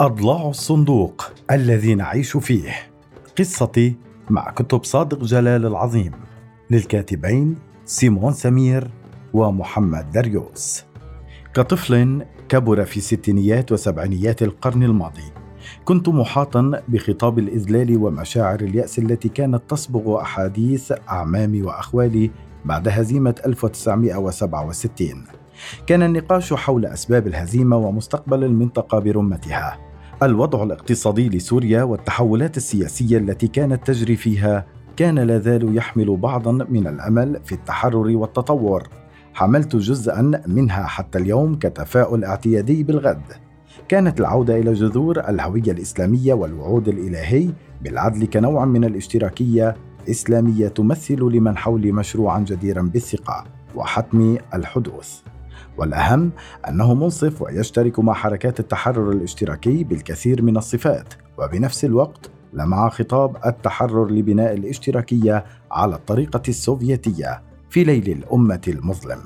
أضلاع الصندوق الذي نعيش فيه. قصتي مع كتب صادق جلال العظيم. للكاتبين سيمون سمير ومحمد دريوس. كطفل كبر في ستينيات وسبعينيات القرن الماضي. كنت محاطا بخطاب الإذلال ومشاعر اليأس التي كانت تصبغ أحاديث أعمامي وأخوالي بعد هزيمة 1967 كان النقاش حول أسباب الهزيمة ومستقبل المنطقة برمتها. الوضع الاقتصادي لسوريا والتحولات السياسية التي كانت تجري فيها كان لا زال يحمل بعضا من الأمل في التحرر والتطور. حملت جزءا منها حتى اليوم كتفاؤل اعتيادي بالغد. كانت العودة إلى جذور الهوية الإسلامية والوعود الإلهي بالعدل كنوع من الاشتراكية إسلامية تمثل لمن حولي مشروعا جديرا بالثقة وحتم الحدوث. والأهم أنه منصف ويشترك مع حركات التحرر الاشتراكي بالكثير من الصفات وبنفس الوقت لمع خطاب التحرر لبناء الاشتراكية على الطريقة السوفيتية في ليل الأمة المظلم.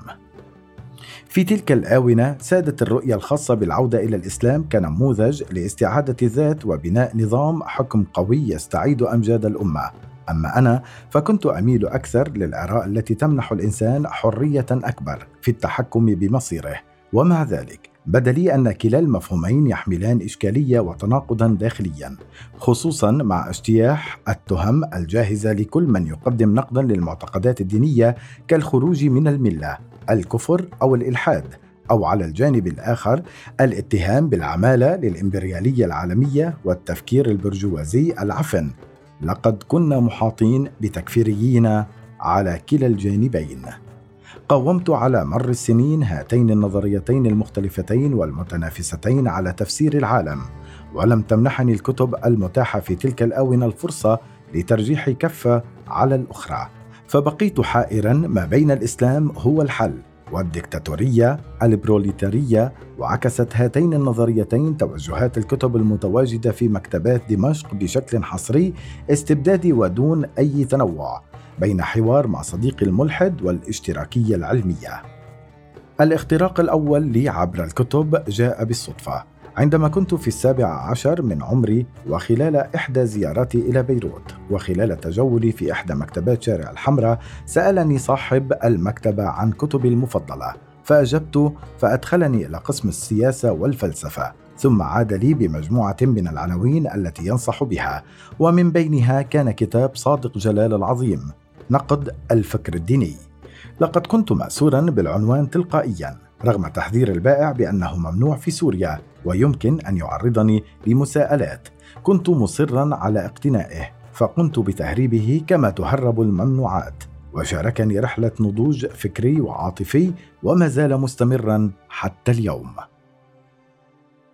في تلك الآونة سادت الرؤية الخاصة بالعودة إلى الإسلام كنموذج لاستعادة الذات وبناء نظام حكم قوي يستعيد أمجاد الأمة. أما أنا فكنت أميل أكثر للآراء التي تمنح الإنسان حرية أكبر في التحكم بمصيره. ومع ذلك بدا لي أن كلا المفهومين يحملان إشكالية وتناقضا داخليا خصوصا مع اجتياح التهم الجاهزة لكل من يقدم نقدا للمعتقدات الدينية كالخروج من الملة الكفر أو الإلحاد أو على الجانب الآخر الاتهام بالعمالة للإمبريالية العالمية والتفكير البرجوازي العفن. لقد كنا محاطين بتكفيريين على كلا الجانبين. قاومت على مر السنين هاتين النظريتين المختلفتين والمتنافستين على تفسير العالم ولم تمنحني الكتب المتاحة في تلك الآونة الفرصة لترجيح كفة على الأخرى. فبقيت حائرا ما بين الإسلام هو الحل. والدكتاتورية البروليتارية وعكست هاتين النظريتين توجهات الكتب المتواجدة في مكتبات دمشق بشكل حصري استبدادي ودون أي تنوع بين حوار مع صديقي الملحد والاشتراكية العلمية. الاختراق الأول لي عبر الكتب جاء بالصدفة. عندما كنت في السابع عشر من عمري وخلال إحدى زياراتي إلى بيروت وخلال تجولي في إحدى مكتبات شارع الحمراء سألني صاحب المكتبة عن كتبي المفضلة فأجبت فأدخلني إلى قسم السياسة والفلسفة ثم عاد لي بمجموعة من العناوين التي ينصح بها ومن بينها كان كتاب صادق جلال العظيم نقد الفكر الديني. لقد كنت مأسورا بالعنوان تلقائيا رغم تحذير البائع بأنه ممنوع في سوريا ويمكن أن يعرضني لمساءلات. كنت مصرا على اقتنائه فقمت بتهريبه كما تهرب الممنوعات. وشاركني رحلة نضوج فكري وعاطفي وما زال مستمرا حتى اليوم.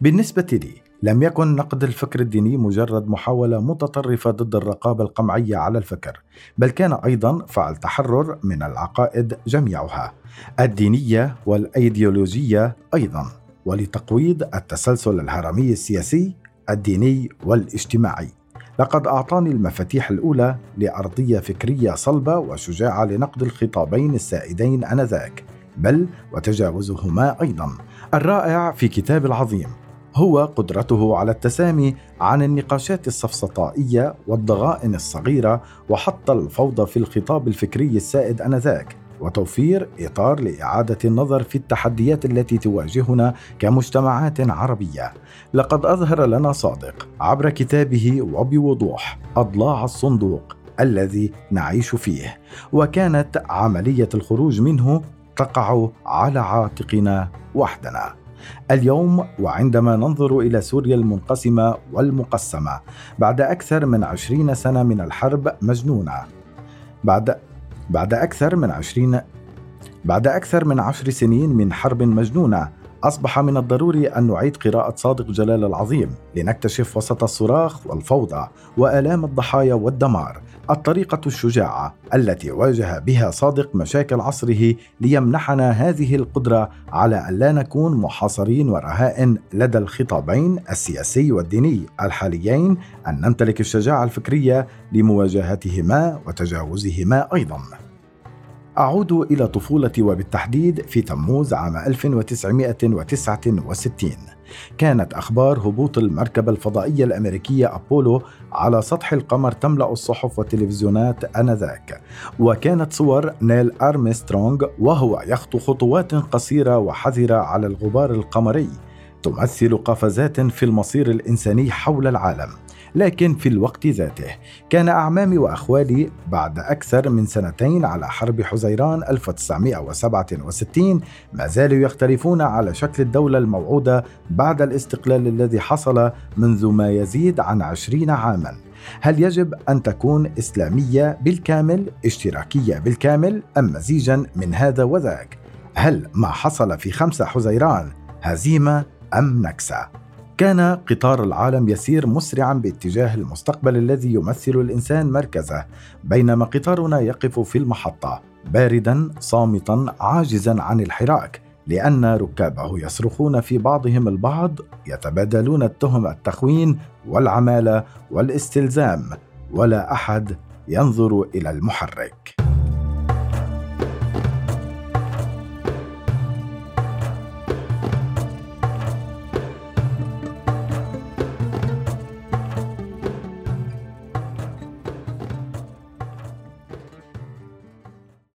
بالنسبة لي لم يكن نقد الفكر الديني مجرد محاولة متطرفة ضد الرقابة القمعية على الفكر، بل كان أيضا فعل تحرر من العقائد جميعها، الدينية والأيديولوجية أيضا، ولتقويض التسلسل الهرمي السياسي، الديني والاجتماعي. لقد أعطاني المفاتيح الأولى لأرضية فكرية صلبة وشجاعة لنقد الخطابين السائدين آنذاك، بل وتجاوزهما أيضا. الرائع في كتاب العظيم هو قدرته على التسامي عن النقاشات السفسطائيه والضغائن الصغيرة وحط الفوضى في الخطاب الفكري السائد آنذاك وتوفير إطار لإعادة النظر في التحديات التي تواجهنا كمجتمعات عربية. لقد أظهر لنا صادق عبر كتابه وبوضوح أضلاع الصندوق الذي نعيش فيه وكانت عملية الخروج منه تقع على عاتقنا وحدنا. اليوم وعندما ننظر إلى سوريا المنقسمة والمقسمة بعد أكثر من عشرين سنة من الحرب مجنونة بعد بعد أكثر من عشرين بعد أكثر من عشر سنين من حرب مجنونة. أصبح من الضروري أن نعيد قراءة صادق جلال العظيم لنكتشف وسط الصراخ والفوضى وآلام الضحايا والدمار الطريقة الشجاعة التي واجه بها صادق مشاكل عصره ليمنحنا هذه القدرة على أن لا نكون محاصرين ورهائن لدى الخطابين السياسي والديني الحاليين أن نمتلك الشجاعة الفكرية لمواجهتهما وتجاوزهما أيضاً. أعود إلى طفولتي وبالتحديد في تموز عام 1969 كانت أخبار هبوط المركبة الفضائية الأمريكية أبولو على سطح القمر تملأ الصحف والتلفزيونات آنذاك. وكانت صور نيل أرمسترونغ وهو يخطو خطوات قصيرة وحذرة على الغبار القمري تمثل قفزات في المصير الإنساني حول العالم. لكن في الوقت ذاته كان أعمامي وأخوالي بعد أكثر من سنتين على حرب حزيران 1967 ما زالوا يختلفون على شكل الدولة الموعودة بعد الاستقلال الذي حصل منذ ما يزيد عن عشرين عاماً هل يجب أن تكون إسلامية بالكامل، اشتراكية بالكامل، أم مزيجا من هذا وذاك؟ هل ما حصل في خمسة حزيران هزيمة أم نكسة؟ كان قطار العالم يسير مسرعا باتجاه المستقبل الذي يمثل الإنسان مركزه بينما قطارنا يقف في المحطة باردا صامتا عاجزا عن الحراك لأن ركابه يصرخون في بعضهم البعض يتبادلون التهم التخوين والعمالة والاستلزام ولا أحد ينظر إلى المحرك.